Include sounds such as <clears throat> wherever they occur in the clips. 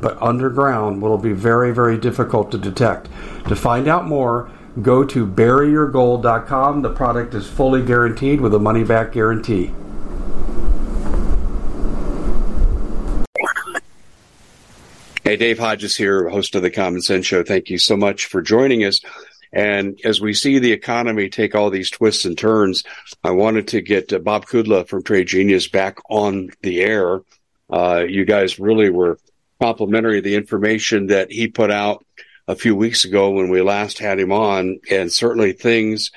but underground will be very, very difficult to detect. To find out more, go to buryyourgold.com. The product is fully guaranteed with a money back guarantee. Hey, Dave Hodges here, host of the Common Sense Show. Thank you so much for joining us. And as we see the economy take all these twists and turns, I wanted to get uh, Bob Kudla from Trade Genius back on the air. Uh, you guys really were complimentary the information that he put out a few weeks ago when we last had him on. And certainly things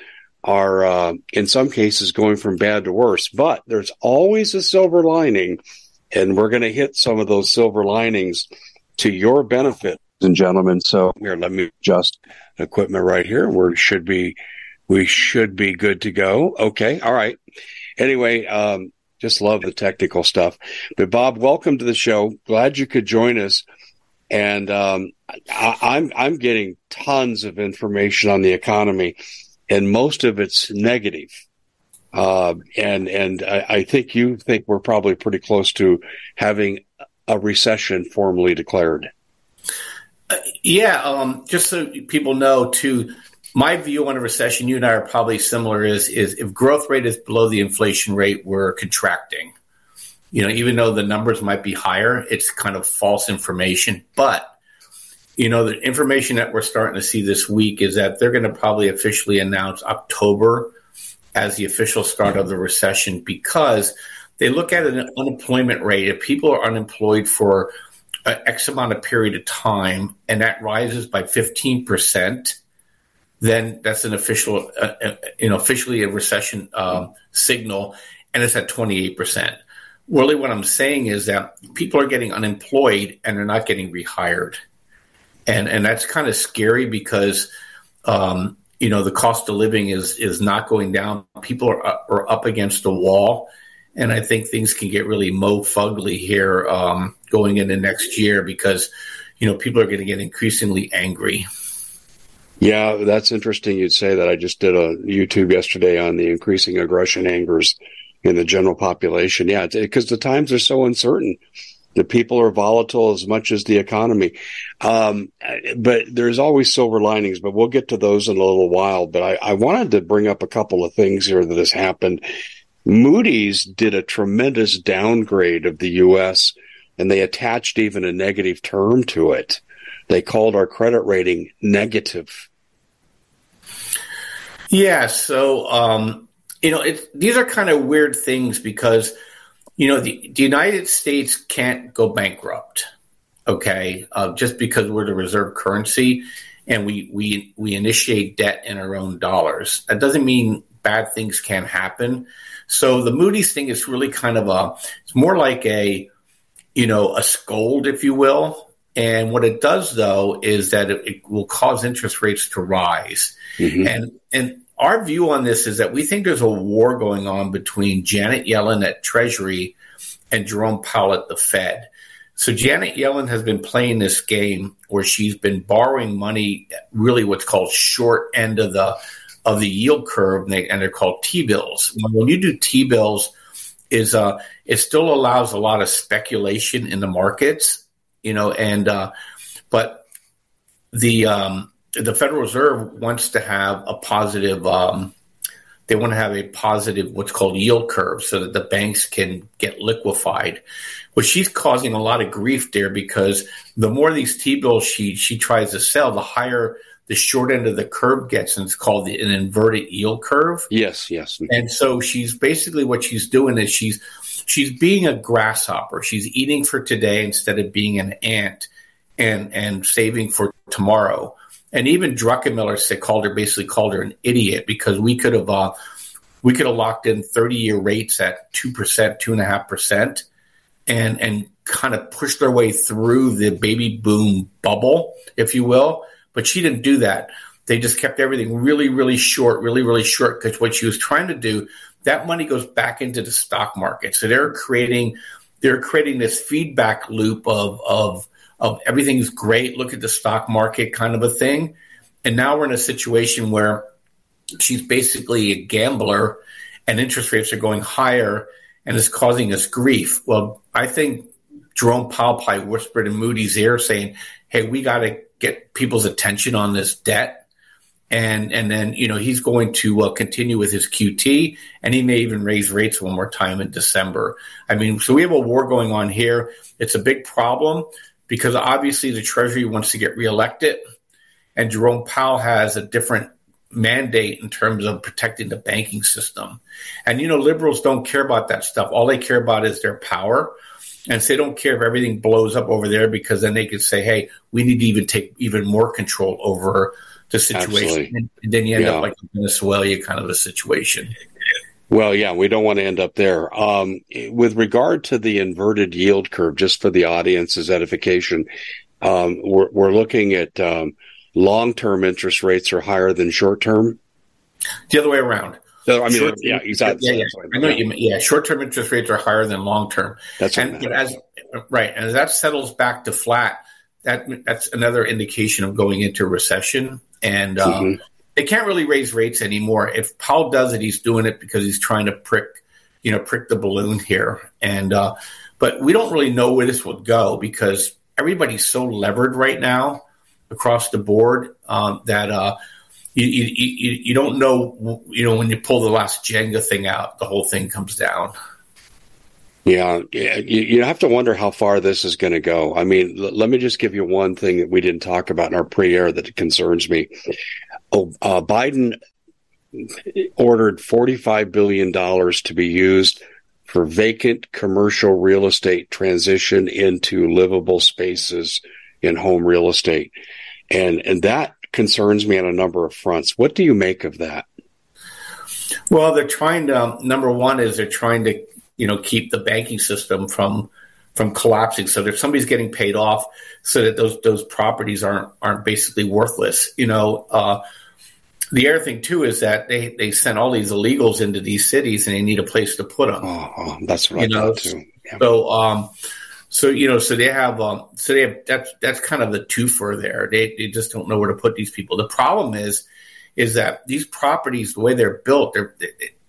are, uh, in some cases, going from bad to worse. But there's always a silver lining, and we're going to hit some of those silver linings to your benefit, and gentlemen. So here, let me adjust equipment right here. We should be, we should be good to go. Okay, all right. Anyway, um, just love the technical stuff. But Bob, welcome to the show. Glad you could join us. And um, I, I'm I'm getting tons of information on the economy, and most of it's negative. Uh, and and I, I, think you think we're probably pretty close to having a recession formally declared. Uh, yeah, um, just so people know, too, my view on a recession, you and I are probably similar, is is if growth rate is below the inflation rate, we're contracting. You know, even though the numbers might be higher, it's kind of false information. But you know, the information that we're starting to see this week is that they're going to probably officially announce October as the official start of the recession because they look at an unemployment rate. If people are unemployed for an X amount of period of time and that rises by 15%, then that's an official, uh, uh, you know, officially a recession um, signal, and it's at 28%. Really, what I'm saying is that people are getting unemployed and they're not getting rehired. And, and that's kind of scary because, um, you know, the cost of living is, is not going down. People are, are up against the wall. And I think things can get really mo fugly here um, going into next year because, you know, people are going to get increasingly angry. Yeah, that's interesting you'd say that. I just did a YouTube yesterday on the increasing aggression angers in the general population. Yeah, because the times are so uncertain. The people are volatile as much as the economy. Um, but there's always silver linings, but we'll get to those in a little while. But I, I wanted to bring up a couple of things here that has happened. Moody's did a tremendous downgrade of the U.S. and they attached even a negative term to it. They called our credit rating negative. Yeah. So, um, you know, these are kind of weird things because, you know, the, the United States can't go bankrupt. Okay. Uh, just because we're the reserve currency and we, we, we initiate debt in our own dollars. That doesn't mean bad things can't happen. So the Moody's thing is really kind of a, it's more like a, you know, a scold, if you will. And what it does though is that it, it will cause interest rates to rise. Mm-hmm. And and our view on this is that we think there's a war going on between Janet Yellen at Treasury and Jerome Powell at the Fed. So Janet Yellen has been playing this game where she's been borrowing money, really what's called short end of the of the yield curve, and, they, they're called T bills. When you do T bills, is uh, it still allows a lot of speculation in the markets, you know, and uh, but the um, the Federal Reserve wants to have a positive. Um, they want to have a positive, what's called yield curve, so that the banks can get liquefied. Well, she's causing a lot of grief there because the more these T bills she she tries to sell, the higher the short end of the curve gets, and it's called the, an inverted yield curve. Yes, yes. And so she's basically what she's doing is she's she's being a grasshopper. She's eating for today instead of being an ant and and saving for tomorrow. And even Druckenmiller said called her basically called her an idiot because we could have uh, we could have locked in thirty year rates at two percent, two and a half percent, and and kind of pushed our way through the baby boom bubble, if you will but she didn't do that. They just kept everything really, really short, really, really short. Because what she was trying to do, that money goes back into the stock market. So they're creating, they're creating this feedback loop of of of everything's great. Look at the stock market, kind of a thing. And now we're in a situation where she's basically a gambler, and interest rates are going higher, and it's causing us grief. Well, I think Jerome Powell whispered in Moody's ear, saying, "Hey, we got to get people's attention on this debt. And, and then, you know, he's going to uh, continue with his QT and he may even raise rates one more time in December. I mean, so we have a war going on here. It's a big problem because obviously the Treasury wants to get reelected and Jerome Powell has a different mandate in terms of protecting the banking system. And, you know, liberals don't care about that stuff. All they care about is their power. And so they don't care if everything blows up over there because then they could say, hey, we need to even take even more control over the situation. And, and then you end yeah. up like Venezuela kind of a situation. Well, yeah, we don't want to end up there. Um, with regard to the inverted yield curve, just for the audience's edification, um, we're, we're, looking at um, long-term interest rates are higher than short-term. The other way around. So I mean, short, yeah, exactly. Yeah, yeah. I know you. Yeah, short-term interest rates are higher than long-term. That's and as right, and as that settles back to flat, that that's another indication of going into recession. And uh, mm-hmm. They can't really raise rates anymore. If Powell does it, he's doing it because he's trying to prick, you know, prick the balloon here. And uh, but we don't really know where this would go because everybody's so levered right now across the board um, that. Uh, you, you, you, don't know, you know, when you pull the last Jenga thing out, the whole thing comes down. Yeah, you, have to wonder how far this is going to go. I mean, let me just give you one thing that we didn't talk about in our pre-air that concerns me. Oh, uh, Biden ordered $45 billion to be used for vacant commercial real estate transition into livable spaces in home real estate. And, and that concerns me on a number of fronts. What do you make of that? Well, they're trying to. Number one is they're trying to, you know, keep the banking system from from collapsing. So that somebody's getting paid off, so that those those properties aren't aren't basically worthless. You know, uh, the other thing too is that they they sent all these illegals into these cities, and they need a place to put them. Oh, oh that's right. you know? too. Yeah. So, um, so you know, so they have, um, so they have that's that's kind of the twofer there. They they just don't know where to put these people. The problem is, is that these properties, the way they're built, they're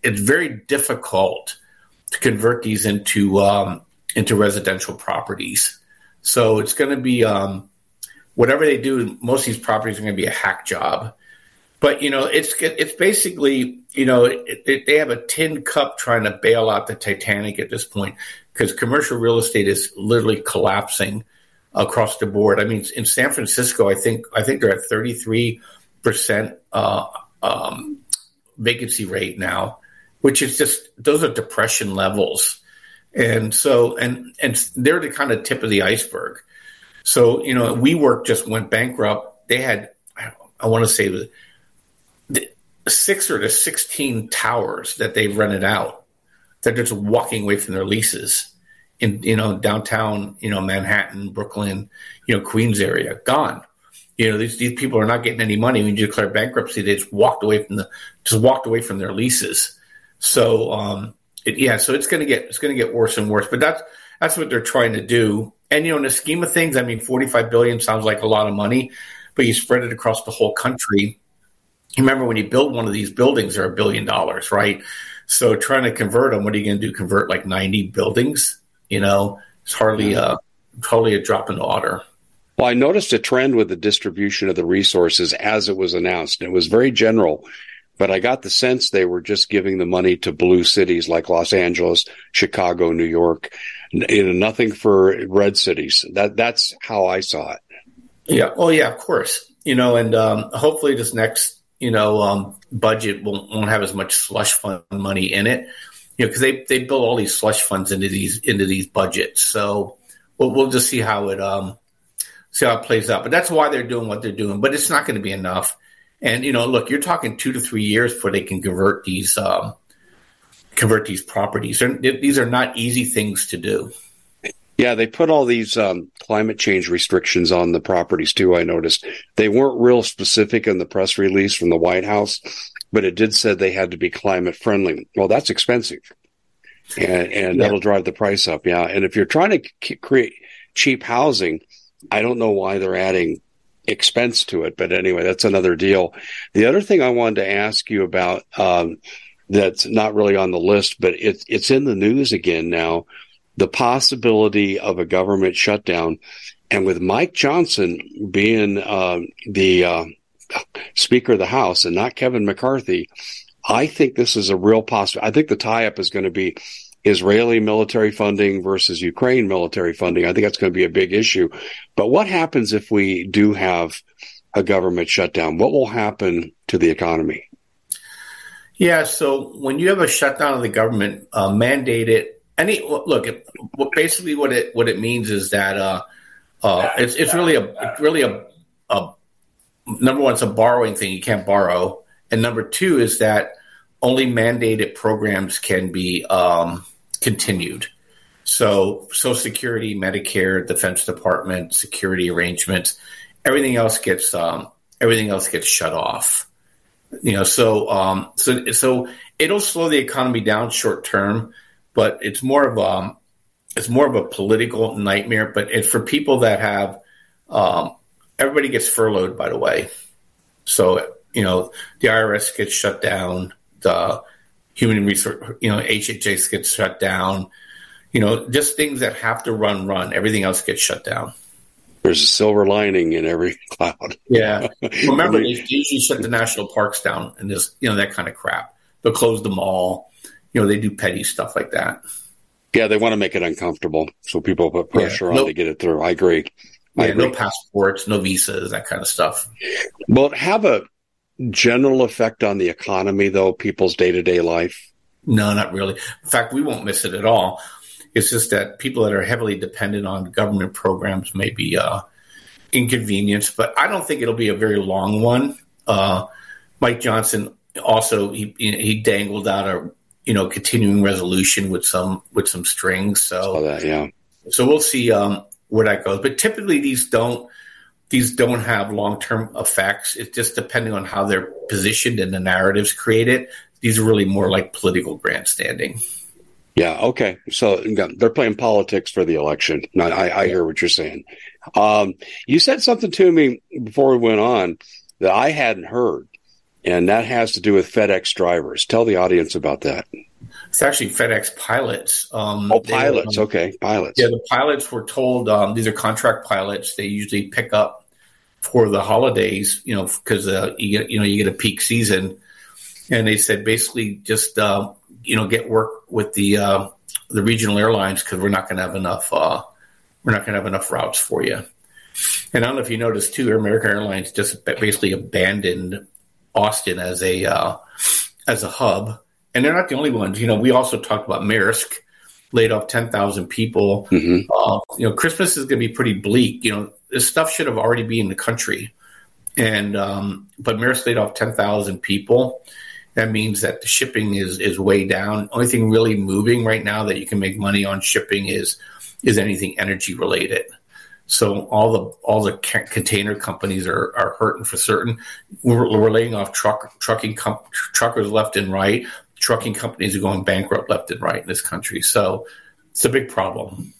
it's very difficult to convert these into um, into residential properties. So it's going to be um, whatever they do. Most of these properties are going to be a hack job. But you know, it's it's basically you know it, it, they have a tin cup trying to bail out the Titanic at this point because commercial real estate is literally collapsing across the board. I mean, in San Francisco, I think I think they're at thirty three percent uh, um, vacancy rate now, which is just those are depression levels, and so and and they're the kind of tip of the iceberg. So you know, WeWork just went bankrupt. They had I want to say the six or the sixteen towers that they rented out they're just walking away from their leases in you know downtown you know Manhattan, Brooklyn, you know Queens area, gone. You know these these people are not getting any money when you declare bankruptcy. They just walked away from the just walked away from their leases. So um, it, yeah, so it's going to get it's going to get worse and worse. But that's that's what they're trying to do. And you know, in the scheme of things, I mean, forty five billion sounds like a lot of money, but you spread it across the whole country. You remember when you build one of these buildings, they're a billion dollars, right? So trying to convert them, what are you going to do? Convert like 90 buildings? You know, it's hardly a, totally a drop in the water. Well, I noticed a trend with the distribution of the resources as it was announced. It was very general, but I got the sense they were just giving the money to blue cities like Los Angeles, Chicago, New York, you know, nothing for red cities. That that's how I saw it. Yeah. Oh, yeah. Of course. you know, and um, hopefully this next you know um, budget won't, won't have as much slush fund money in it. You know, because they they build all these slush funds into these into these budgets. So we'll we'll just see how it um see how it plays out. But that's why they're doing what they're doing. But it's not going to be enough. And you know, look, you're talking two to three years before they can convert these um, convert these properties. They're, these are not easy things to do. Yeah, they put all these um, climate change restrictions on the properties too. I noticed they weren't real specific in the press release from the White House, but it did say they had to be climate friendly. Well, that's expensive, and, and yeah. that'll drive the price up. Yeah, and if you're trying to create cheap housing, I don't know why they're adding expense to it, but anyway, that's another deal. The other thing I wanted to ask you about um, that's not really on the list, but it's it's in the news again now the possibility of a government shutdown. And with Mike Johnson being uh, the uh, Speaker of the House and not Kevin McCarthy, I think this is a real possibility. I think the tie up is going to be Israeli military funding versus Ukraine military funding. I think that's going to be a big issue. But what happens if we do have a government shutdown? What will happen to the economy? Yeah, so when you have a shutdown of the government, uh, mandated any look. basically, what it what it means is that uh, uh, it's it's really a really a, a number one. It's a borrowing thing. You can't borrow, and number two is that only mandated programs can be um, continued. So, Social Security, Medicare, Defense Department, security arrangements, everything else gets um, everything else gets shut off. You know, so um, so so it'll slow the economy down short term, but it's more of a it's more of a political nightmare. But it's for people that have um, everybody gets furloughed. By the way, so you know the IRS gets shut down, the human resource, you know HHS gets shut down. You know, just things that have to run, run. Everything else gets shut down. There's a silver lining in every cloud. yeah. <laughs> Remember, they usually shut the national parks down and this, you know, that kind of crap. They'll close the mall you know, they do petty stuff like that. Yeah, they want to make it uncomfortable, so people put pressure yeah, on to get it through. I agree. I yeah, agree. no passports, no visas, that kind of stuff. Will it have a general effect on the economy, though, people's day to day life? No, not really. In fact, we won't miss it at all. It's just that people that are heavily dependent on government programs may be uh, inconvenienced, but I don't think it'll be a very long one. Uh, Mike Johnson also he he dangled out a you know continuing resolution with some with some strings. So that, yeah. So we'll see um, where that goes. But typically these don't these don't have long term effects. It's just depending on how they're positioned and the narratives created. These are really more like political grandstanding. Yeah. Okay. So they're playing politics for the election. I, I, I hear what you're saying. Um, you said something to me before we went on that I hadn't heard and that has to do with FedEx drivers. Tell the audience about that. It's actually FedEx pilots. Um, oh, pilots. um, okay, pilots. Yeah, the pilots were told um, these are contract pilots. They usually pick up for the holidays, you know, because uh, you get you know you get a peak season, and they said basically just uh, you know get work with the uh, the regional airlines because we're not going to have enough uh, we're not going to have enough routes for you. And I don't know if you noticed too, American Airlines just basically abandoned Austin as a uh, as a hub, and they're not the only ones. You know, we also talked about Maersk laid off ten thousand people. Mm-hmm. Uh, you know, Christmas is going to be pretty bleak. You know, this stuff should have already been in the country, and um, but Maersk laid off ten thousand people. That means that the shipping is is way down. Only thing really moving right now that you can make money on shipping is is anything energy related. So all the all the ca- container companies are, are hurting for certain. We're, we're laying off truck trucking com- truckers left and right. Trucking companies are going bankrupt left and right in this country. So it's a big problem.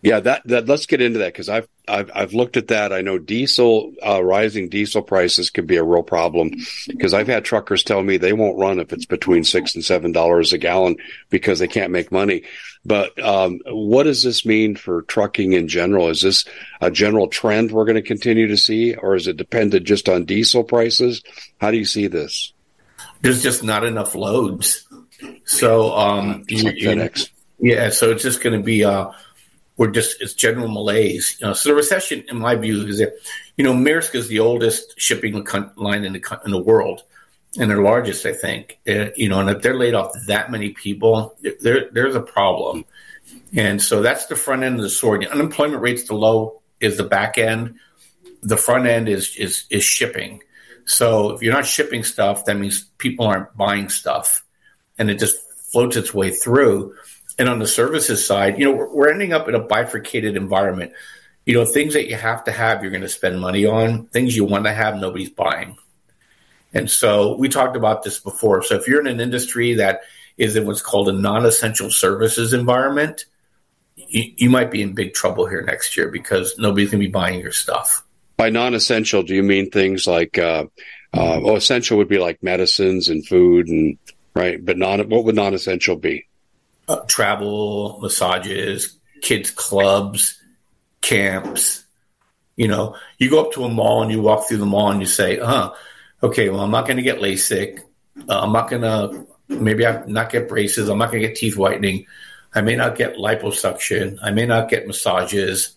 Yeah, that, that let's get into that because I've, I've I've looked at that. I know diesel uh, rising diesel prices could be a real problem because I've had truckers tell me they won't run if it's between six and seven dollars a gallon because they can't make money. But um, what does this mean for trucking in general? Is this a general trend we're going to continue to see, or is it dependent just on diesel prices? How do you see this? There's just not enough loads. So um, you, FedEx. Yeah, so it's just going to be uh, we're just it's general malaise. You know, so the recession, in my view, is that you know Maersk is the oldest shipping line in the in the world and their largest, I think. Uh, you know, and if they're laid off that many people, there there's a problem. And so that's the front end of the sword. Unemployment rate's the low is the back end. The front end is is is shipping. So if you're not shipping stuff, that means people aren't buying stuff, and it just floats its way through. And on the services side, you know, we're, we're ending up in a bifurcated environment. You know, things that you have to have, you're going to spend money on. Things you want to have, nobody's buying. And so we talked about this before. So if you're in an industry that is in what's called a non-essential services environment, you, you might be in big trouble here next year because nobody's going to be buying your stuff. By non-essential, do you mean things like, uh, uh, well, essential would be like medicines and food and right, but non, what would non-essential be? Uh, travel, massages, kids clubs, camps. You know, you go up to a mall and you walk through the mall and you say, "Huh, okay, well, I'm not going to get LASIK. Uh, I'm not going to maybe I'm not get braces. I'm not going to get teeth whitening. I may not get liposuction. I may not get massages.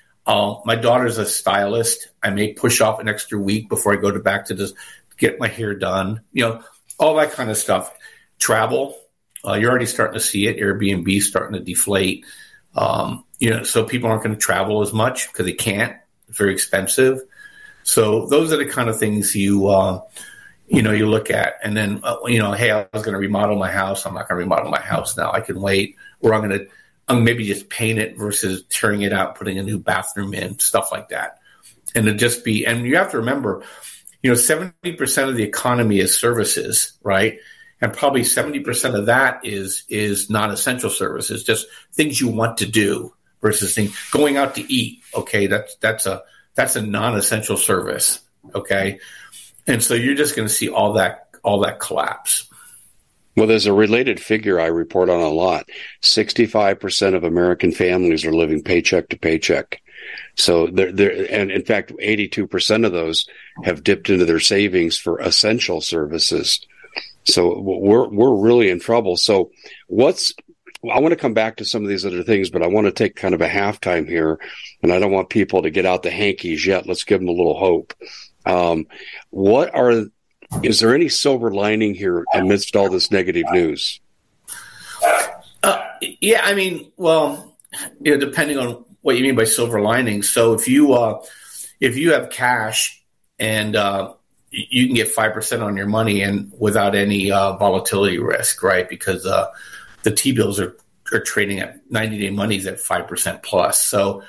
uh, my daughter's a stylist. I may push off an extra week before I go to back to just get my hair done. You know, all that kind of stuff. Travel. Uh, you're already starting to see it. Airbnb starting to deflate. Um, you know, so people aren't going to travel as much because they can't. It's very expensive. So those are the kind of things you, uh, you know, you look at, and then uh, you know, hey, I was going to remodel my house. I'm not going to remodel my house now. I can wait, or I'm going to, I'm maybe just paint it versus tearing it out, putting a new bathroom in, stuff like that, and to just be. And you have to remember, you know, 70% of the economy is services, right? And probably 70% of that is, is non-essential services, just things you want to do versus things going out to eat. Okay. That's, that's a, that's a non-essential service. Okay. And so you're just going to see all that, all that collapse. Well, there's a related figure I report on a lot. 65% of American families are living paycheck to paycheck. So and in fact, 82% of those have dipped into their savings for essential services. So we're, we're really in trouble. So what's, I want to come back to some of these other things, but I want to take kind of a halftime here and I don't want people to get out the hankies yet. Let's give them a little hope. Um, what are is there any silver lining here amidst all this negative news? Uh, yeah, I mean, well, you know, depending on what you mean by silver lining. So if you uh, if you have cash and uh, you can get five percent on your money and without any uh, volatility risk, right? Because uh, the T bills are are trading at ninety day monies at five percent plus. So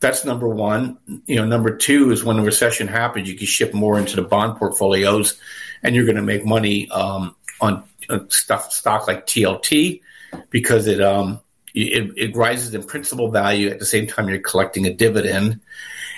that's number one. You know, number two is when the recession happens, you can shift more into the bond portfolios and you're going to make money um, on, on stuff stock like TLT because it um it, it rises in principal value at the same time you're collecting a dividend.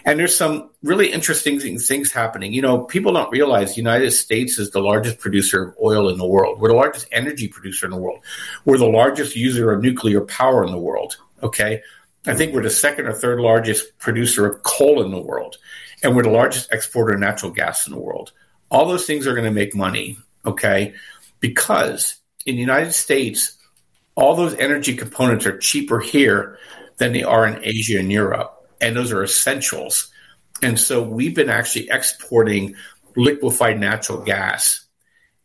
And there's some really interesting things happening. You know, people don't realize the United States is the largest producer of oil in the world. We're the largest energy producer in the world. We're the largest user of nuclear power in the world. Okay. I think we're the second or third largest producer of coal in the world. And we're the largest exporter of natural gas in the world all those things are going to make money, okay? Because in the United States, all those energy components are cheaper here than they are in Asia and Europe, and those are essentials. And so we've been actually exporting liquefied natural gas.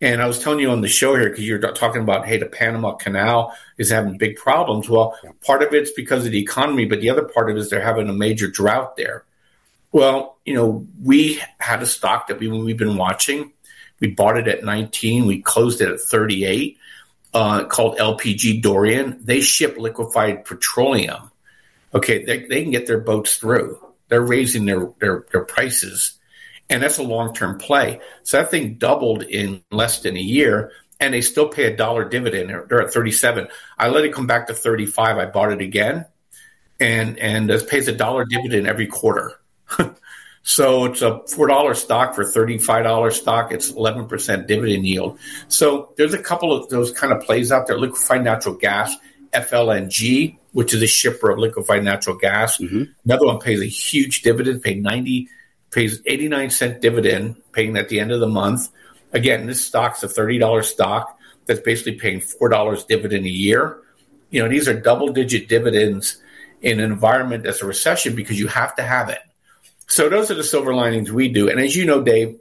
And I was telling you on the show here because you're talking about, hey, the Panama Canal is having big problems. Well, part of it's because of the economy, but the other part of it is they're having a major drought there. Well, you know, we had a stock that we, we've been watching. We bought it at 19. We closed it at 38. Uh, called LPG Dorian. They ship liquefied petroleum. Okay, they, they can get their boats through. They're raising their their, their prices, and that's a long term play. So that thing doubled in less than a year, and they still pay a dollar dividend. They're, at thirty seven. I let it come back to thirty five. I bought it again, and and it pays a dollar dividend every quarter. <laughs> so it's a four dollar stock for thirty five dollar stock. It's eleven percent dividend yield. So there's a couple of those kind of plays out there. Liquefied natural gas, FLNG, which is a shipper of liquefied natural gas. Mm-hmm. Another one pays a huge dividend, pay ninety, pays eighty nine cent dividend, paying at the end of the month. Again, this stock's a thirty dollar stock that's basically paying four dollars dividend a year. You know, these are double digit dividends in an environment that's a recession because you have to have it. So those are the silver linings we do. And as you know, Dave,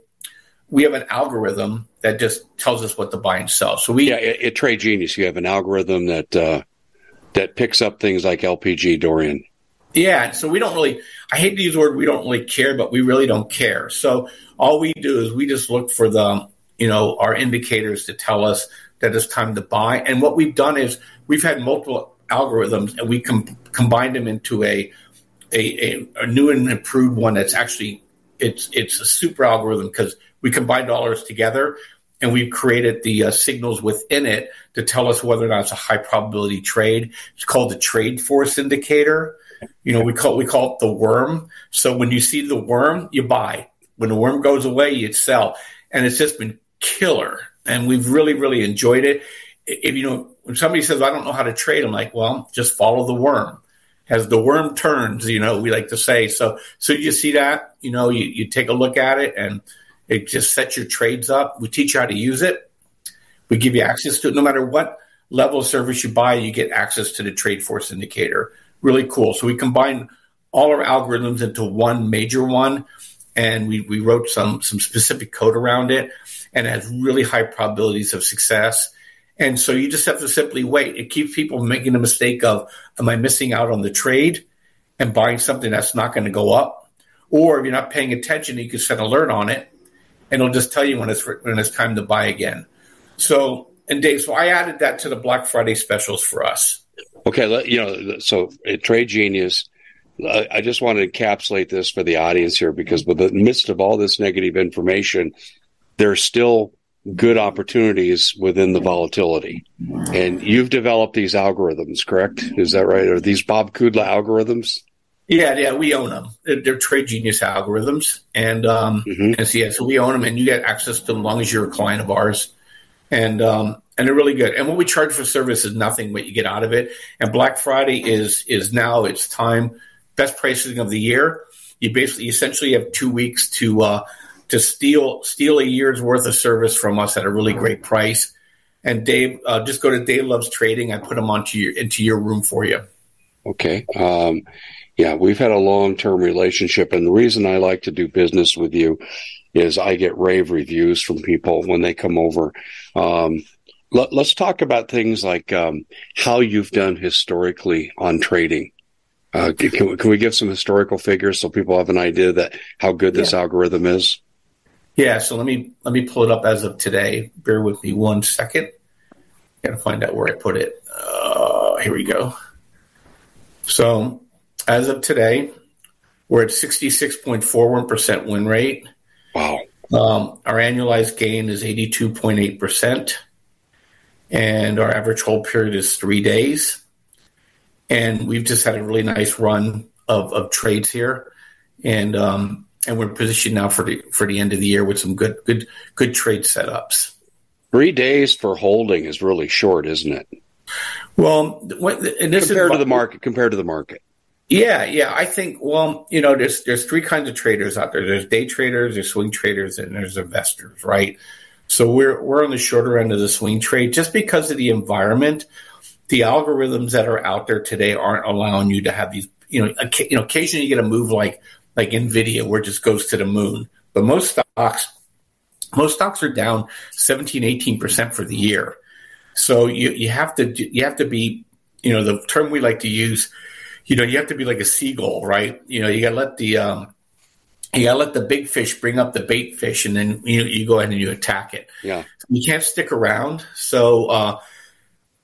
we have an algorithm that just tells us what to buy and sell. So we yeah, at Trade Genius, you have an algorithm that uh, that picks up things like LPG Dorian. Yeah, so we don't really. I hate to use the word we don't really care, but we really don't care. So all we do is we just look for the you know our indicators to tell us that it's time to buy. And what we've done is we've had multiple algorithms and we com- combined them into a a, a, a new and improved one that's actually it's it's a super algorithm because we combine dollars together and we've created the uh, signals within it to tell us whether or not it's a high probability trade. It's called the trade force indicator. You know, we call we call it the worm. So when you see the worm, you buy. When the worm goes away, you sell. And it's just been killer. And we've really, really enjoyed it. If you know, when somebody says, I don't know how to trade, I'm like, well, just follow the worm as the worm turns, you know, we like to say. So, so you see that, you know, you, you take a look at it and it just sets your trades up. We teach you how to use it. We give you access to it. No matter what level of service you buy, you get access to the Trade Force indicator. Really cool. So we combine all our algorithms into one major one, and we, we wrote some some specific code around it, and it has really high probabilities of success. And so you just have to simply wait. It keeps people making the mistake of, am I missing out on the trade and buying something that's not going to go up? Or if you're not paying attention, you can set an alert on it and it'll just tell you when it's, when it's time to buy again. So, and Dave, so I added that to the Black Friday specials for us. Okay. You know, so at Trade Genius, I just want to encapsulate this for the audience here because, with the midst of all this negative information, there's still good opportunities within the volatility. And you've developed these algorithms, correct? Is that right? Are these Bob Kudla algorithms? Yeah, yeah, we own them. They're, they're trade genius algorithms, and um, mm-hmm. and so yeah, so we own them, and you get access to them as long as you're a client of ours, and um, and they're really good. And what we charge for service is nothing what you get out of it. And Black Friday is is now it's time best pricing of the year. You basically essentially have two weeks to uh, to steal steal a year's worth of service from us at a really great price. And Dave, uh, just go to Dave Loves Trading. I put them onto your into your room for you. Okay. Um, yeah, we've had a long term relationship, and the reason I like to do business with you is I get rave reviews from people when they come over. Um, let, us talk about things like um, how you've done historically on trading. Uh, can, can, we give some historical figures so people have an idea that how good this yeah. algorithm is? Yeah, so let me let me pull it up as of today. Bear with me one second. Got to find out where I put it. Uh, here we go. So, as of today, we're at sixty six point four one percent win rate. Wow. Um, our annualized gain is eighty two point eight percent, and our average hold period is three days. And we've just had a really nice run of, of trades here, and um, and we're positioned now for the for the end of the year with some good good good trade setups. Three days for holding is really short, isn't it? Well, and this compared is, to the market, compared to the market. Yeah, yeah. I think well, you know, there's there's three kinds of traders out there. There's day traders, there's swing traders, and there's investors, right? So we're we're on the shorter end of the swing trade just because of the environment. The algorithms that are out there today aren't allowing you to have these. You know, you know, occasionally you get a move like like Nvidia, where it just goes to the moon. But most stocks, most stocks are down 17, 18 percent for the year. So you you have to you have to be, you know, the term we like to use, you know, you have to be like a seagull, right? You know, you got to let the um, you got to let the big fish bring up the bait fish, and then you you go ahead and you attack it. Yeah, you can't stick around. So. uh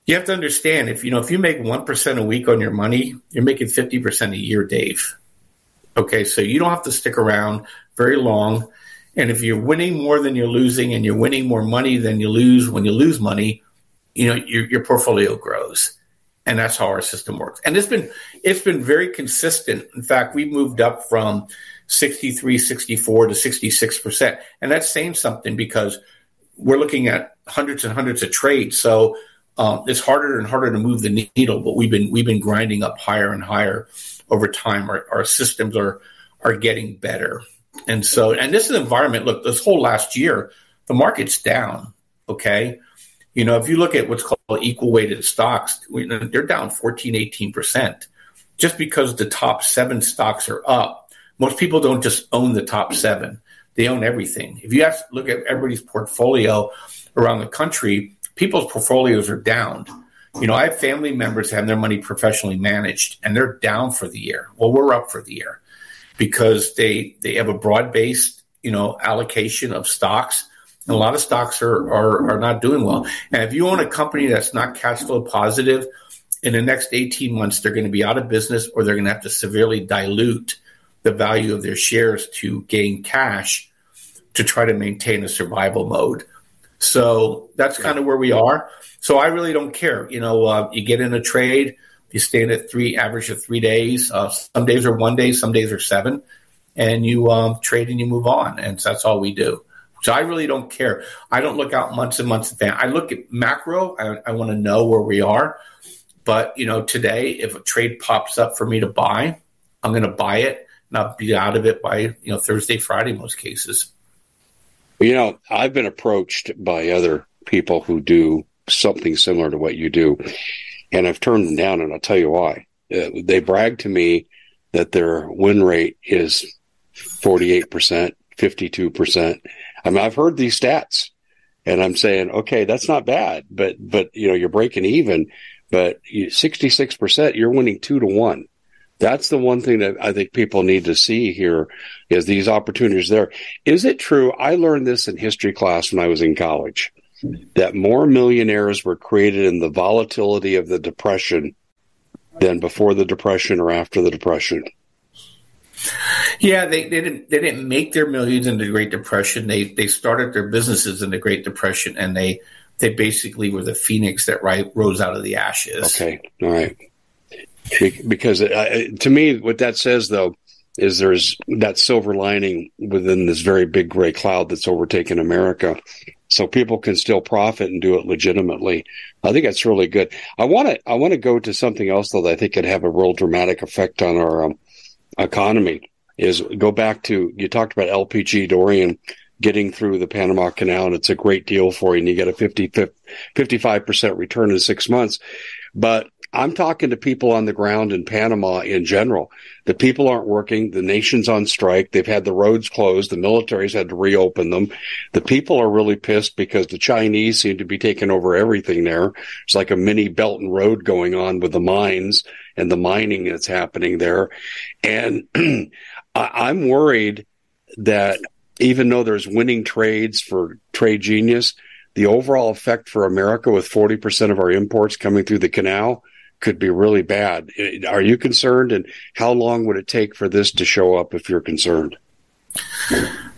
you have to understand if you know if you make one percent a week on your money, you're making fifty percent a year, Dave. Okay, so you don't have to stick around very long. And if you're winning more than you're losing and you're winning more money than you lose when you lose money, you know, your, your portfolio grows. And that's how our system works. And it's been it's been very consistent. In fact, we moved up from 63, 64 to 66%. And that's saying something because we're looking at hundreds and hundreds of trades. So um, it's harder and harder to move the needle, but we've been we've been grinding up higher and higher over time. Our, our systems are are getting better, and so and this is an environment. Look, this whole last year, the market's down. Okay, you know if you look at what's called equal weighted stocks, they're down 14, 18 percent, just because the top seven stocks are up. Most people don't just own the top seven; they own everything. If you have to look at everybody's portfolio around the country people's portfolios are down. You know, I have family members have their money professionally managed and they're down for the year. Well, we're up for the year because they they have a broad based, you know, allocation of stocks. And a lot of stocks are, are are not doing well. And if you own a company that's not cash flow positive, in the next 18 months they're going to be out of business or they're going to have to severely dilute the value of their shares to gain cash to try to maintain a survival mode. So that's kind of where we are. So I really don't care. You know, uh, you get in a trade, you stand at three, average of three days. Uh, some days are one day, some days are seven, and you um, trade and you move on. And so that's all we do. So I really don't care. I don't look out months and months in advance. I look at macro. I, I want to know where we are. But you know, today, if a trade pops up for me to buy, I'm going to buy it, and I'll be out of it by you know Thursday, Friday, most cases. You know, I've been approached by other people who do something similar to what you do, and I've turned them down, and I'll tell you why. Uh, they brag to me that their win rate is 48%, 52%. I mean, I've heard these stats and I'm saying, okay, that's not bad, but, but, you know, you're breaking even, but 66%, you're winning two to one. That's the one thing that I think people need to see here is these opportunities there. Is it true? I learned this in history class when I was in college that more millionaires were created in the volatility of the depression than before the depression or after the depression. Yeah, they, they didn't they didn't make their millions in the Great Depression. They they started their businesses in the Great Depression, and they they basically were the phoenix that right, rose out of the ashes. Okay, all right. Because uh, to me, what that says though is there's that silver lining within this very big gray cloud that's overtaken America. So people can still profit and do it legitimately. I think that's really good. I want to I want to go to something else though that I think could have a real dramatic effect on our um, economy. Is go back to you talked about LPG Dorian getting through the Panama Canal, and it's a great deal for you, and you get a 50, 55 percent return in six months. But I'm talking to people on the ground in Panama in general. The people aren't working. The nation's on strike. They've had the roads closed. The military's had to reopen them. The people are really pissed because the Chinese seem to be taking over everything there. It's like a mini Belt and Road going on with the mines and the mining that's happening there. And <clears throat> I'm worried that even though there's winning trades for trade genius, the overall effect for America with 40% of our imports coming through the canal could be really bad. Are you concerned? And how long would it take for this to show up if you're concerned?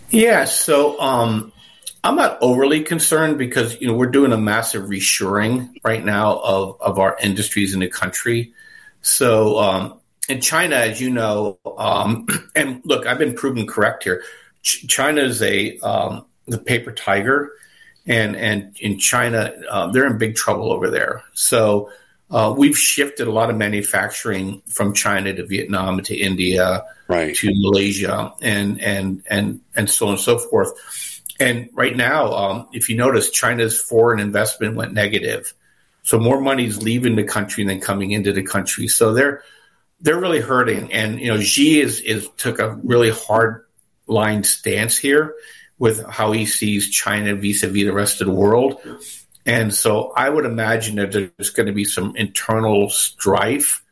Yeah, so um, I'm not overly concerned because you know we're doing a massive reshoring right now of of our industries in the country. So um, in China, as you know, um, <clears throat> and look, I've been proven correct here. Ch- China is a um, the paper tiger, and and in China, uh, they're in big trouble over there. So uh, we've shifted a lot of manufacturing from China to Vietnam to India right. to Malaysia and and and and so on and so forth. And right now, um, if you notice, China's foreign investment went negative, so more money is leaving the country than coming into the country. So they're they're really hurting. And you know, Xi is is took a really hard line stance here with how he sees China vis-a-vis the rest of the world. And so I would imagine that there's going to be some internal strife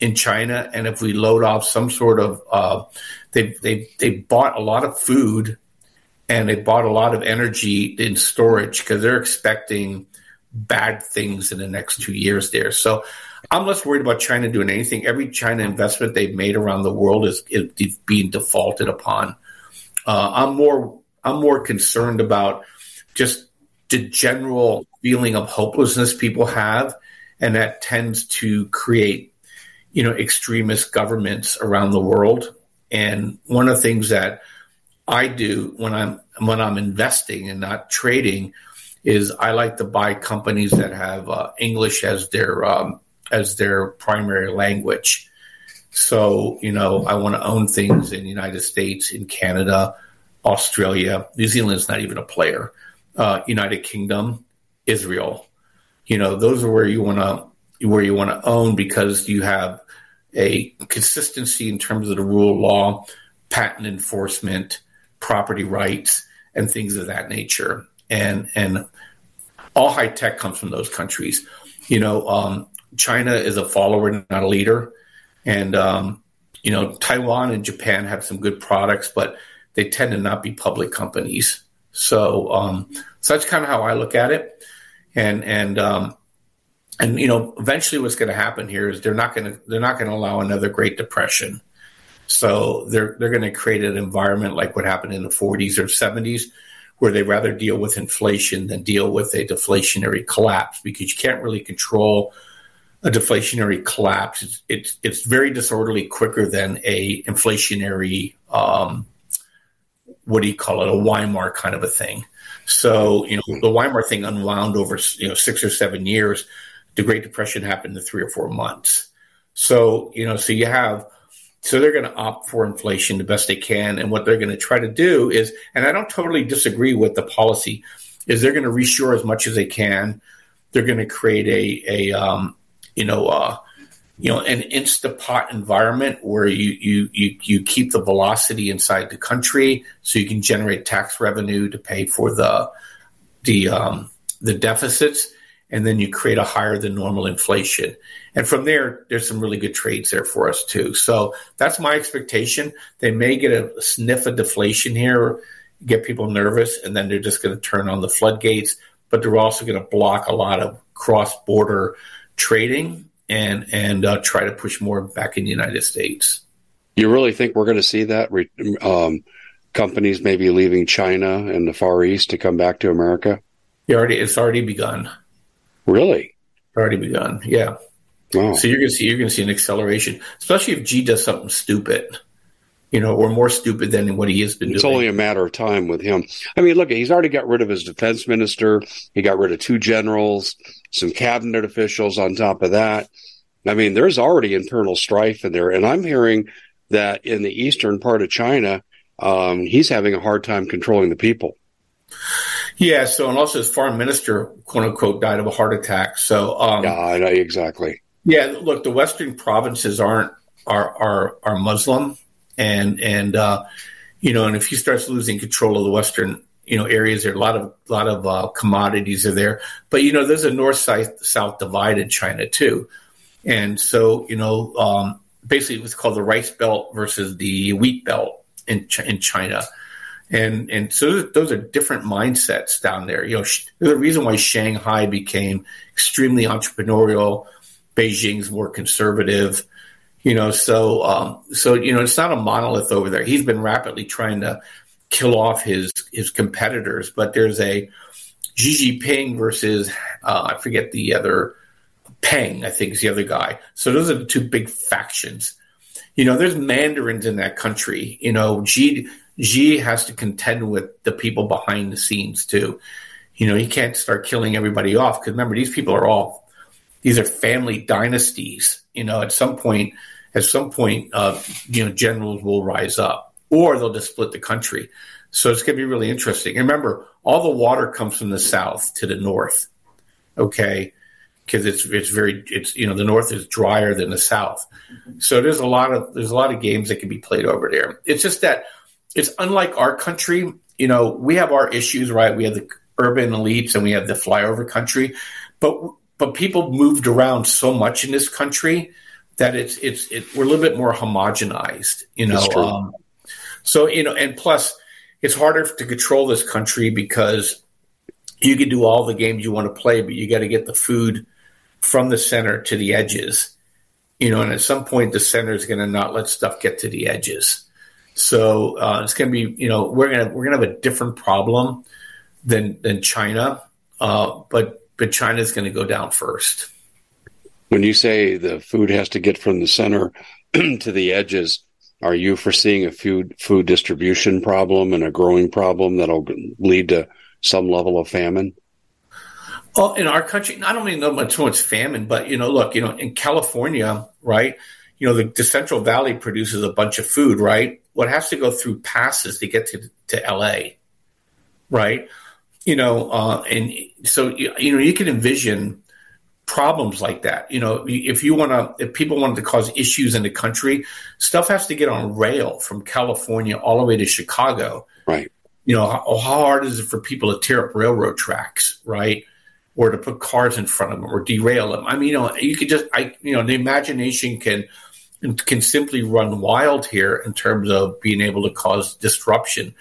in China. And if we load off some sort of, uh, they, they, they bought a lot of food and they bought a lot of energy in storage because they're expecting bad things in the next two years there. So I'm less worried about China doing anything. Every China investment they've made around the world is, is being defaulted upon. Uh, I'm more I'm more concerned about just the general feeling of hopelessness people have, and that tends to create, you know, extremist governments around the world. And one of the things that I do when I'm when I'm investing and not trading is I like to buy companies that have uh, English as their um, as their primary language. So you know, I want to own things in the United States, in Canada, Australia, New Zealand's not even a player uh, United Kingdom, Israel. You know, those are where you want to where you want to own because you have a consistency in terms of the rule of law, patent enforcement, property rights, and things of that nature. And and all high tech comes from those countries. You know, um, China is a follower, not a leader, and um, you know Taiwan and Japan have some good products, but they tend to not be public companies. So, um, so that's kind of how I look at it. And, and, um, and you know, eventually what's going to happen here is they're not going to, they're not going to allow another Great Depression. So they're, they're going to create an environment like what happened in the 40s or 70s where they rather deal with inflation than deal with a deflationary collapse because you can't really control a deflationary collapse. It's, it's, it's very disorderly quicker than a inflationary, um, what do you call it, a Weimar kind of a thing. So, you know, the Weimar thing unwound over, you know, six or seven years. The Great Depression happened in three or four months. So, you know, so you have, so they're going to opt for inflation the best they can. And what they're going to try to do is, and I don't totally disagree with the policy, is they're going to reshore as much as they can. They're going to create a, a, um, you know, uh, you know an Instapot environment where you, you you you keep the velocity inside the country so you can generate tax revenue to pay for the the um, the deficits and then you create a higher than normal inflation. And from there there's some really good trades there for us too. So that's my expectation. They may get a sniff of deflation here get people nervous and then they're just going to turn on the floodgates but they're also going to block a lot of cross border trading and and uh, try to push more back in the United States. You really think we're going to see that? Um, companies maybe leaving China and the Far East to come back to America? It already, it's already begun. Really? Already begun. Yeah. Wow. So you're going to see you're going to see an acceleration, especially if Xi does something stupid, you know, or more stupid than what he has been it's doing. It's only a matter of time with him. I mean, look, he's already got rid of his defense minister. He got rid of two generals, some cabinet officials on top of that. I mean, there's already internal strife in there, and I'm hearing that in the eastern part of China, um, he's having a hard time controlling the people. Yeah. So, and also his foreign minister, quote unquote, died of a heart attack. So, um, yeah, I know exactly. Yeah. Look, the western provinces aren't are are are Muslim, and and uh, you know, and if he starts losing control of the western you know areas there a lot of lot of uh, commodities are there but you know there's a north south divide in china too and so you know um, basically what's called the rice belt versus the wheat belt in in china and and so those are different mindsets down there. You know, a reason why Shanghai became extremely entrepreneurial. Beijing's more conservative. You know, so um, so you know, it's not a monolith over there. He's been rapidly trying to kill off his his competitors, but there's a Xi Jinping versus uh, I forget the other Peng, I think is the other guy. So those are the two big factions. You know, there's Mandarins in that country. You know, Xi Xi has to contend with the people behind the scenes too. You know, he can't start killing everybody off because remember, these people are all these are family dynasties. You know, at some point, at some point, uh, you know, generals will rise up, or they'll just split the country. So it's going to be really interesting. Remember, all the water comes from the south to the north. Okay, because it's it's very it's you know the north is drier than the south. So there's a lot of there's a lot of games that can be played over there. It's just that it's unlike our country. You know, we have our issues, right? We have the urban elites and we have the flyover country, but but people moved around so much in this country that it's it's it, we're a little bit more homogenized. You know, um, so you know, and plus it's harder to control this country because you can do all the games you want to play, but you got to get the food from the center to the edges. You know, and at some point the center is going to not let stuff get to the edges. So uh, it's going to be, you know, we're gonna we're gonna have a different problem than than China, uh, but but China's going to go down first. When you say the food has to get from the center <clears throat> to the edges, are you foreseeing a food food distribution problem and a growing problem that'll lead to some level of famine? Well, in our country, don't mean know much much famine, but you know, look, you know, in California, right? You know, the, the Central Valley produces a bunch of food, right? what has to go through passes to get to, to LA, right? You know, uh, and so, you know, you can envision problems like that. You know, if you want to, if people wanted to cause issues in the country, stuff has to get on rail from California all the way to Chicago. Right. You know, how, how hard is it for people to tear up railroad tracks, right? Or to put cars in front of them or derail them. I mean, you know, you could just, I, you know, the imagination can can simply run wild here in terms of being able to cause disruption.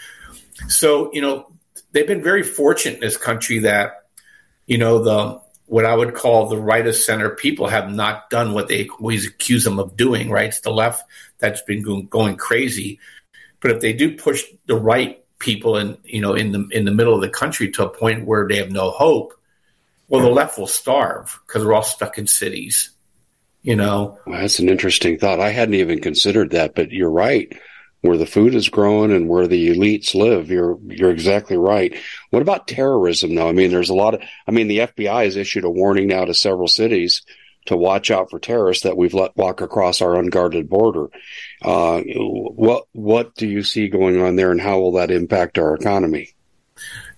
So, you know, they've been very fortunate in this country that, you know, the what I would call the right of center people have not done what they always accuse them of doing, right? It's the left that's been going, crazy. But if they do push the right people in, you know, in the in the middle of the country to a point where they have no hope, well, the left will starve because we're all stuck in cities you know well, that's an interesting thought i hadn't even considered that but you're right where the food is grown and where the elites live you're you're exactly right. What about terrorism though? I mean there's a lot of i mean the fbi has issued a warning now to several cities to watch out for terrorists that we've let walk across our unguarded border. Uh, what what do you see going on there and how will that impact our economy?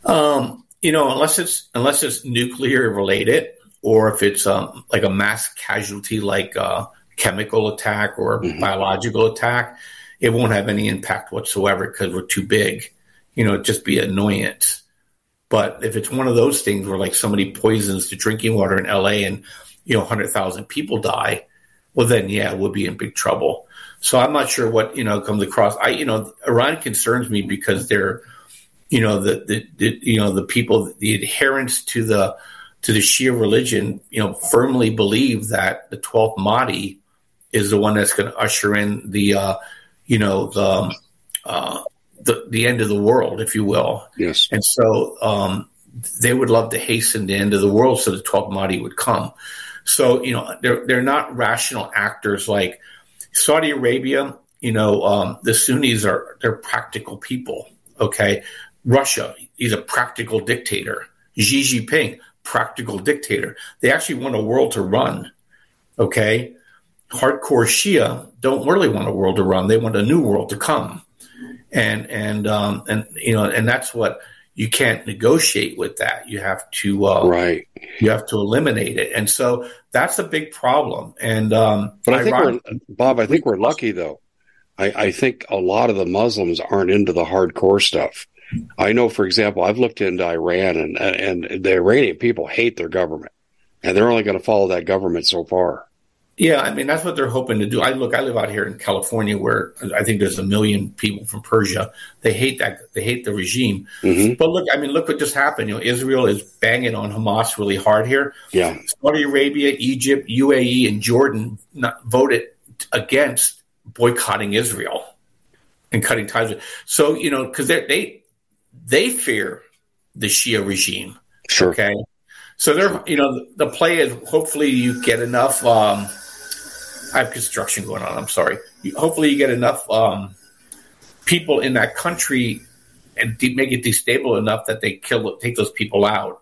Um, you know unless it's unless it's nuclear related or if it's um, like a mass casualty, like a chemical attack or mm-hmm. biological attack, it won't have any impact whatsoever because we're too big. You know, just be annoyance. But if it's one of those things where like somebody poisons the drinking water in LA and you know 100,000 people die, well then yeah, we'll be in big trouble. So I'm not sure what you know comes across. I you know Iran concerns me because they're you know the, the, the you know the people the adherents to the to the Shia religion, you know, firmly believe that the 12th Mahdi is the one that's going to usher in the uh, you know, the uh, the the end of the world, if you will. Yes. And so um, they would love to hasten the end of the world so the 12th Mahdi would come. So you know, they're they're not rational actors like Saudi Arabia. You know, um, the Sunnis are they're practical people. Okay, Russia, he's a practical dictator. Xi Jinping, practical dictator. They actually want a world to run. Okay. Hardcore Shia don't really want a world to run. They want a new world to come. And, and, um, and, you know, and that's what you can't negotiate with that. You have to, uh, right. You have to eliminate it. And so that's a big problem. And, um, but I think we're, Bob, I think we're lucky though. I, I think a lot of the Muslims aren't into the hardcore stuff. I know, for example, I've looked into Iran, and and the Iranian people hate their government, and they're only going to follow that government so far. Yeah, I mean that's what they're hoping to do. I look, I live out here in California, where I think there's a million people from Persia. They hate that. They hate the regime. Mm-hmm. But look, I mean, look what just happened. You know, Israel is banging on Hamas really hard here. Yeah, Saudi Arabia, Egypt, UAE, and Jordan not, voted against boycotting Israel and cutting ties with. So you know, because they they fear the Shia regime. Sure. Okay. So they're, you know, the play is hopefully you get enough. Um, I have construction going on. I'm sorry. Hopefully you get enough um, people in that country and de- make it destable enough that they kill, take those people out,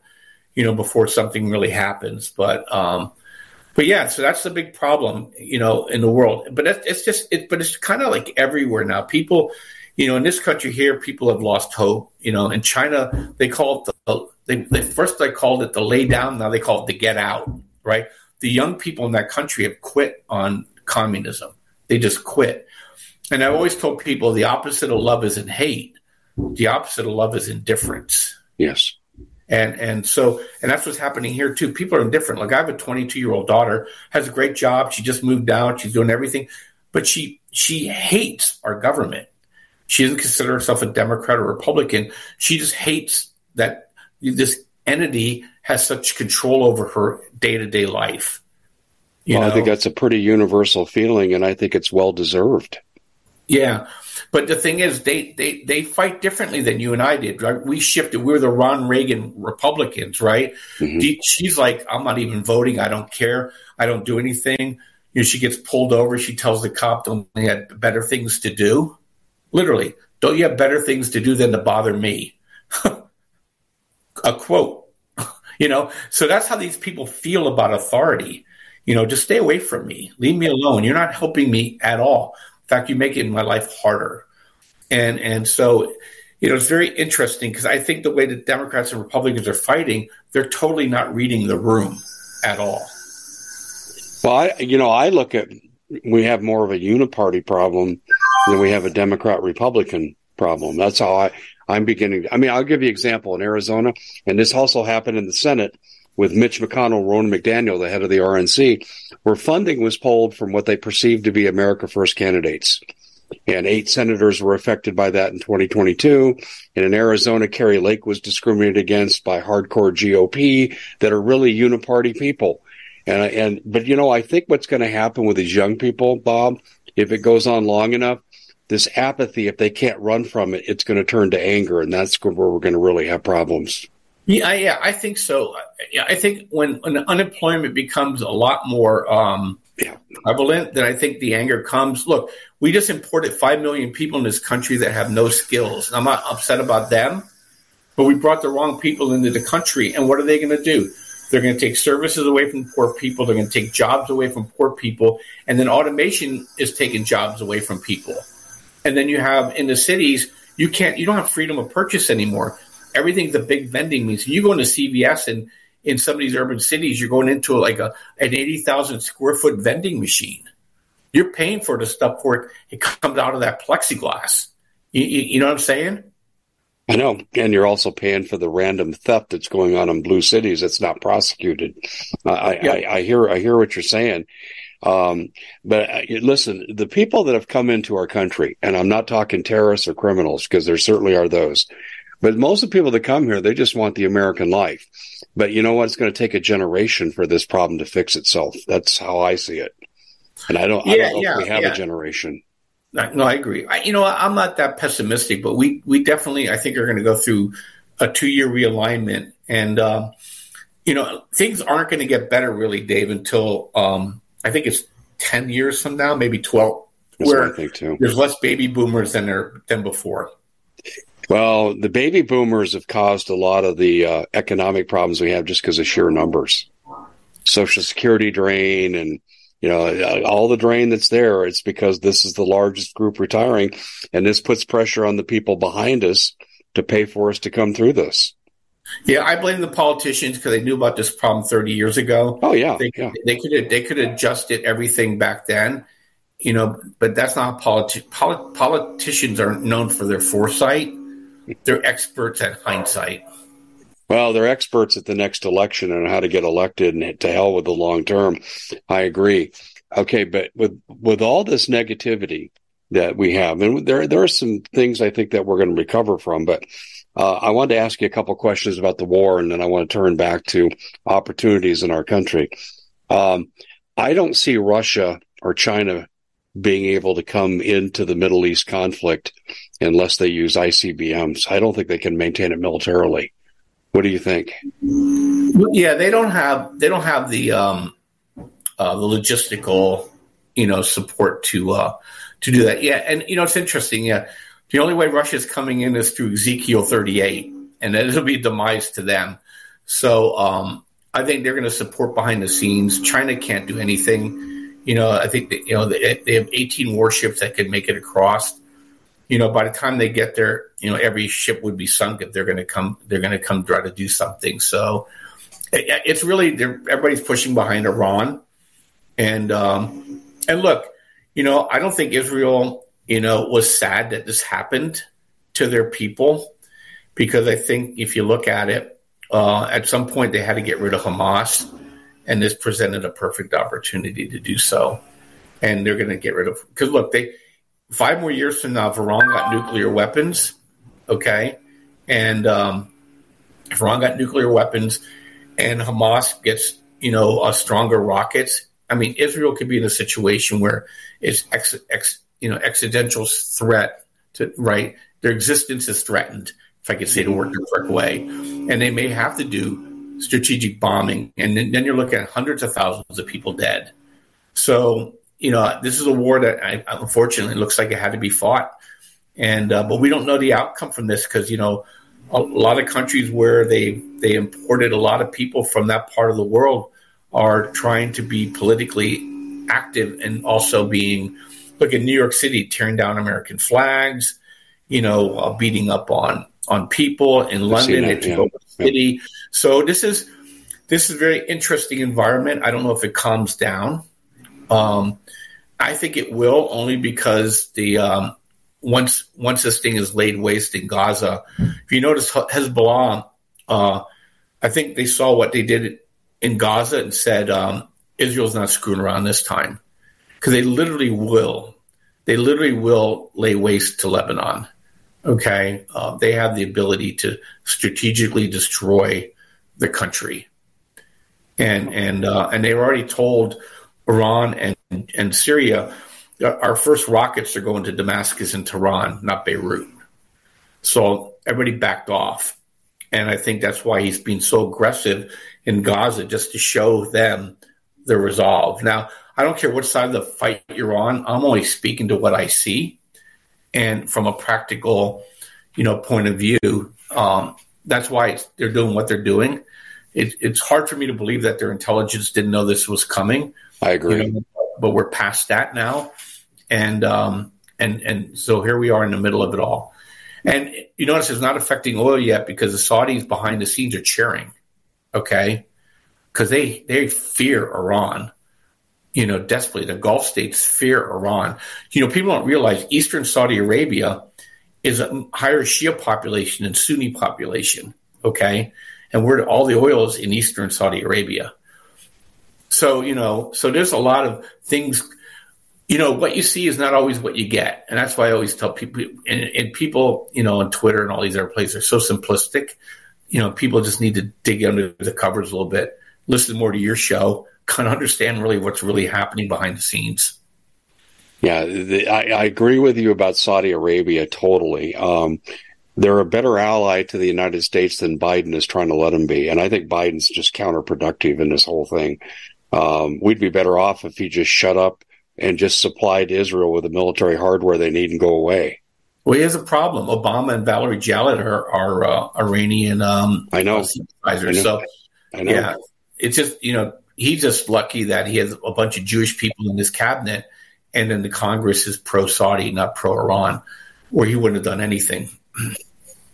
you know, before something really happens. But, um, but yeah, so that's the big problem, you know, in the world. But it's, it's just, it, but it's kind of like everywhere now. People, you know, in this country here, people have lost hope. You know, in China, they call it the they, they first they called it the lay down, now they call it the get out. Right? The young people in that country have quit on communism. They just quit. And I've always told people the opposite of love isn't hate. The opposite of love is indifference. Yes. And and so and that's what's happening here too. People are indifferent. Like I have a 22 year old daughter, has a great job. She just moved out. She's doing everything, but she she hates our government she doesn't consider herself a Democrat or Republican. She just hates that this entity has such control over her day to day life. You well, know? I think that's a pretty universal feeling, and I think it's well deserved. Yeah, but the thing is, they they they fight differently than you and I did. Right? We shifted. We were the Ron Reagan Republicans, right? Mm-hmm. She's like, I'm not even voting. I don't care. I don't do anything. You know, she gets pulled over. She tells the cop, "Don't they had better things to do?" Literally, don't you have better things to do than to bother me? <laughs> a quote. You know, so that's how these people feel about authority. You know, just stay away from me. Leave me alone. You're not helping me at all. In fact, you make it my life harder. And and so, you know, it's very interesting because I think the way the Democrats and Republicans are fighting, they're totally not reading the room at all. Well, I, you know, I look at we have more of a uniparty problem than we have a Democrat Republican problem. That's how I, I'm beginning. I mean, I'll give you an example in Arizona, and this also happened in the Senate with Mitch McConnell, Ronna McDaniel, the head of the RNC, where funding was pulled from what they perceived to be America First candidates. And eight senators were affected by that in 2022. And in Arizona, Kari Lake was discriminated against by hardcore GOP that are really uniparty people. And, and, but you know, I think what's going to happen with these young people, Bob, if it goes on long enough, this apathy, if they can't run from it, it's going to turn to anger, and that's where we're going to really have problems. Yeah, yeah, I think so. Yeah, I think when, when unemployment becomes a lot more um, yeah. prevalent, then I think the anger comes. Look, we just imported five million people in this country that have no skills. I'm not upset about them, but we brought the wrong people into the country, and what are they going to do? They're going to take services away from poor people. They're going to take jobs away from poor people. And then automation is taking jobs away from people. And then you have in the cities, you can't, you don't have freedom of purchase anymore. Everything's a big vending machine. You go into CVS and in some of these urban cities, you're going into like a an eighty thousand square foot vending machine. You're paying for the stuff for it. It comes out of that plexiglass. You, you, you know what I'm saying? I know, and you're also paying for the random theft that's going on in blue cities that's not prosecuted. I, yeah. I, I, hear, I hear what you're saying. Um, but uh, listen, the people that have come into our country, and I'm not talking terrorists or criminals because there certainly are those, but most of the people that come here, they just want the American life. But you know what? It's going to take a generation for this problem to fix itself. That's how I see it. And I don't, yeah, I don't know yeah, if we have yeah. a generation. No, I agree. I, you know, I'm not that pessimistic, but we we definitely, I think, are going to go through a two year realignment, and um, you know, things aren't going to get better really, Dave, until um, I think it's ten years from now, maybe twelve, That's where I think too. there's less baby boomers than there than before. Well, the baby boomers have caused a lot of the uh, economic problems we have just because of sheer numbers. Social Security drain and you know all the drain that's there. It's because this is the largest group retiring, and this puts pressure on the people behind us to pay for us to come through this. Yeah, I blame the politicians because they knew about this problem 30 years ago. Oh yeah, They, yeah. they could have they could have adjusted everything back then, you know. But that's not politi- polit- politicians aren't known for their foresight. They're experts at hindsight. Well, they're experts at the next election and how to get elected and to hell with the long term. I agree. Okay, but with with all this negativity that we have, and there there are some things I think that we're going to recover from, but uh, I wanted to ask you a couple questions about the war, and then I want to turn back to opportunities in our country. Um, I don't see Russia or China being able to come into the Middle East conflict unless they use ICBMs. I don't think they can maintain it militarily. What do you think? Yeah, they don't have they don't have the um, uh, the logistical you know support to uh, to do that. Yeah, and you know it's interesting. Yeah, the only way Russia's coming in is through Ezekiel 38, and it'll be demise to them. So um, I think they're going to support behind the scenes. China can't do anything. You know, I think that, you know they, they have 18 warships that could make it across. You know, by the time they get there, you know every ship would be sunk if they're going to come. They're going to come try to do something. So it, it's really everybody's pushing behind Iran, and um, and look, you know, I don't think Israel, you know, was sad that this happened to their people because I think if you look at it, uh, at some point they had to get rid of Hamas, and this presented a perfect opportunity to do so. And they're going to get rid of because look, they five more years from now, Iran got nuclear weapons, okay, and um, if Iran got nuclear weapons, and Hamas gets you know uh, stronger rockets, I mean Israel could be in a situation where it's ex, ex you know existential threat to right? Their existence is threatened if I could say the word the correct way, and they may have to do strategic bombing, and then, then you're looking at hundreds of thousands of people dead. So you know this is a war that I, unfortunately looks like it had to be fought, and uh, but we don't know the outcome from this because you know a lot of countries where they they imported a lot of people from that part of the world are trying to be politically active and also being look at New York City tearing down American flags, you know, uh, beating up on on people in London. They that, took yeah. over the city. So this is this is a very interesting environment. I don't know if it calms down. Um, I think it will only because the um, once once this thing is laid waste in Gaza. If you notice Hezbollah, uh, I think they saw what they did in Gaza and said um, Israel's not screwing around this time because they literally will. They literally will lay waste to Lebanon. Okay, uh, they have the ability to strategically destroy the country, and and uh, and they've already told Iran and and Syria, our first rockets are going to Damascus and Tehran, not Beirut. So everybody backed off, and I think that's why he's been so aggressive in Gaza, just to show them the resolve. Now, I don't care what side of the fight you're on. I'm only speaking to what I see, and from a practical, you know, point of view, um, that's why it's, they're doing what they're doing. It, it's hard for me to believe that their intelligence didn't know this was coming. I agree. You know, but we're past that now, and um, and and so here we are in the middle of it all. And you notice it's not affecting oil yet because the Saudis behind the scenes are cheering, okay, because they they fear Iran, you know, desperately. The Gulf states fear Iran. You know, people don't realize Eastern Saudi Arabia is a higher Shia population than Sunni population, okay, and we're all the oil is in Eastern Saudi Arabia. So, you know, so there's a lot of things, you know, what you see is not always what you get. And that's why I always tell people, and, and people, you know, on Twitter and all these other places are so simplistic. You know, people just need to dig under the covers a little bit, listen more to your show, kind of understand really what's really happening behind the scenes. Yeah, the, I, I, agree with you about Saudi Arabia totally. Um, they're a better ally to the United States than Biden is trying to let them be. And I think Biden's just counterproductive in this whole thing. Um, we'd be better off if he just shut up and just supplied Israel with the military hardware they need and go away. Well, he has a problem. Obama and Valerie Jarrett are, are uh, Iranian um, I know. I know. So, I know. yeah, it's just, you know, he's just lucky that he has a bunch of Jewish people in his cabinet and then the Congress is pro Saudi, not pro Iran, where he wouldn't have done anything.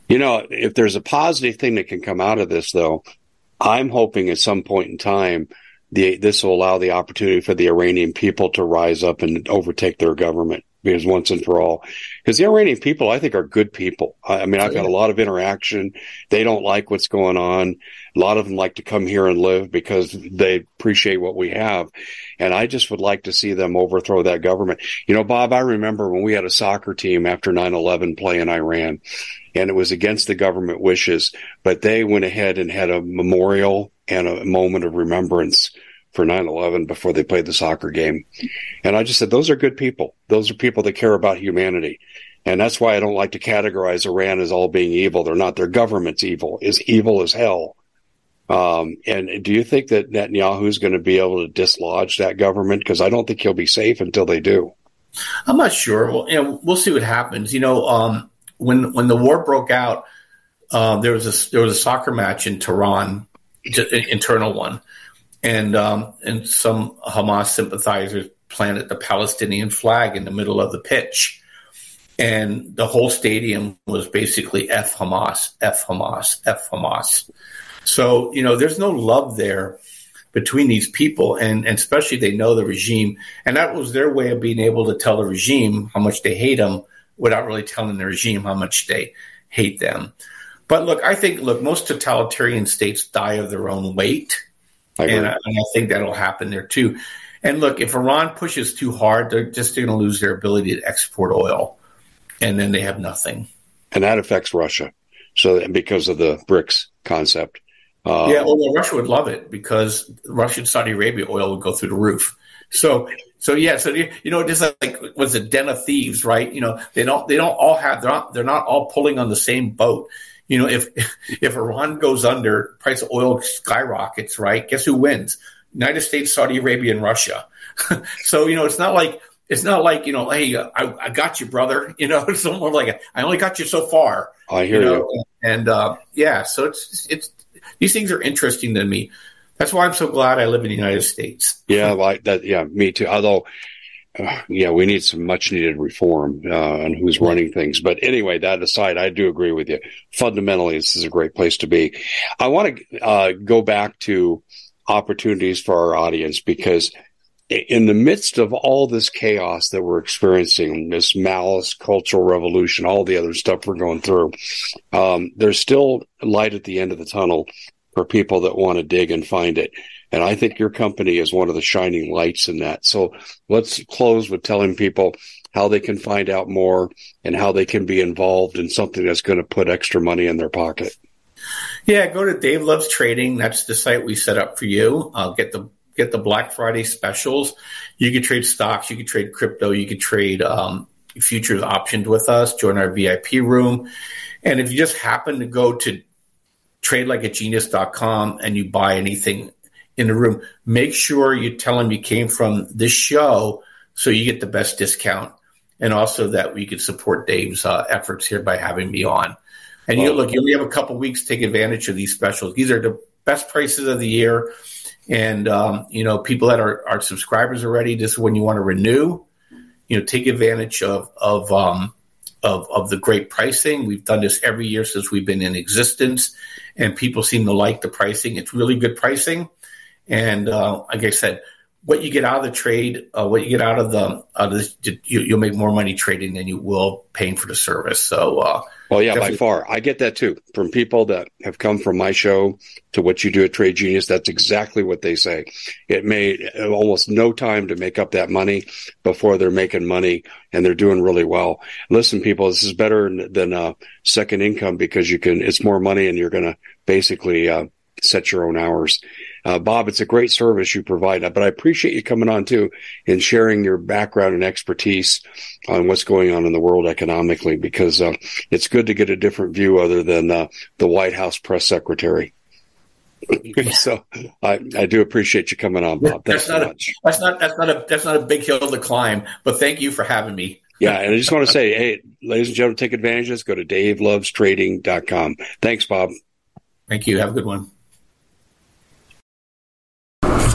You know, if there's a positive thing that can come out of this, though, I'm hoping at some point in time, the, this will allow the opportunity for the Iranian people to rise up and overtake their government because once and for all, because the Iranian people, I think, are good people. I, I mean, I've got a lot of interaction. They don't like what's going on. A lot of them like to come here and live because they appreciate what we have. And I just would like to see them overthrow that government. You know, Bob, I remember when we had a soccer team after 9-11 play in Iran and it was against the government wishes, but they went ahead and had a memorial and a moment of remembrance for 9-11 before they played the soccer game. And I just said, those are good people. Those are people that care about humanity. And that's why I don't like to categorize Iran as all being evil. They're not. Their government's evil, is evil as hell. Um, and do you think that Netanyahu is going to be able to dislodge that government? Because I don't think he'll be safe until they do. I'm not sure. Well, you know, we'll see what happens. You know, um, when when the war broke out, uh, there was a there was a soccer match in Tehran, internal one, and um, and some Hamas sympathizers planted the Palestinian flag in the middle of the pitch, and the whole stadium was basically "F Hamas, F Hamas, F Hamas." So you know, there's no love there between these people, and, and especially they know the regime, and that was their way of being able to tell the regime how much they hate them without really telling the regime how much they hate them. But look, I think look, most totalitarian states die of their own weight I and, I, and I think that'll happen there too. And look, if Iran pushes too hard, they're just going to lose their ability to export oil, and then they have nothing. And that affects Russia. So because of the BRICS concept. Um, yeah, well, Russia would love it because Russian Saudi Arabia oil would go through the roof. So, so yeah, so you, you know, just like was a den of thieves, right? You know, they don't they don't all have they're not they're not all pulling on the same boat. You know, if <laughs> if Iran goes under, price of oil skyrockets, right? Guess who wins? United States, Saudi Arabia, and Russia. <laughs> so you know, it's not like it's not like you know, hey, I, I got you, brother. <laughs> You know, it's more like I only got you so far. I hear you. Know? you. And uh, yeah, so it's it's these things are interesting to me. That's why I'm so glad I live in the United States. yeah, like that. Yeah, me too. Although yeah, we need some much needed reform uh, on who's running things. But anyway, that aside, I do agree with you. Fundamentally, this is a great place to be. I want to uh, go back to opportunities for our audience because in the midst of all this chaos that we're experiencing, this malice, cultural revolution, all the other stuff we're going through, um, there's still light at the end of the tunnel for people that want to dig and find it. And I think your company is one of the shining lights in that. So let's close with telling people how they can find out more and how they can be involved in something that's going to put extra money in their pocket. Yeah, go to Dave Loves Trading. That's the site we set up for you. I'll get the get the Black Friday specials. You can trade stocks, you can trade crypto, you can trade um, futures options with us. Join our VIP room, and if you just happen to go to tradelikeagenius.com and you buy anything in the room, make sure you tell them you came from this show so you get the best discount. And also that we could support Dave's uh, efforts here by having me on. And well, you look, you only have a couple weeks to take advantage of these specials. These are the best prices of the year. And, um, you know, people that are, are subscribers already, this is when you want to renew, you know, take advantage of, of, um, of, of the great pricing. We've done this every year since we've been in existence, and people seem to like the pricing. It's really good pricing. And uh, like I said, what you get out of the trade, uh, what you get out of the, out of this, you, will make more money trading than you will paying for the service. So, uh, well, yeah, by far, I get that too from people that have come from my show to what you do at Trade Genius. That's exactly what they say. It made almost no time to make up that money before they're making money, and they're doing really well. Listen, people, this is better than a second income because you can. It's more money, and you're going to basically uh, set your own hours. Uh, Bob, it's a great service you provide, but I appreciate you coming on too and sharing your background and expertise on what's going on in the world economically, because uh, it's good to get a different view other than uh, the White House press secretary. <laughs> so I, I do appreciate you coming on, Bob. Thanks that's not so much. A, that's not that's not a that's not a big hill to climb, but thank you for having me. Yeah, and I just want to say, hey, ladies and gentlemen, take advantage of this. Go to davelovestrading.com. Thanks, Bob. Thank you. Have a good one.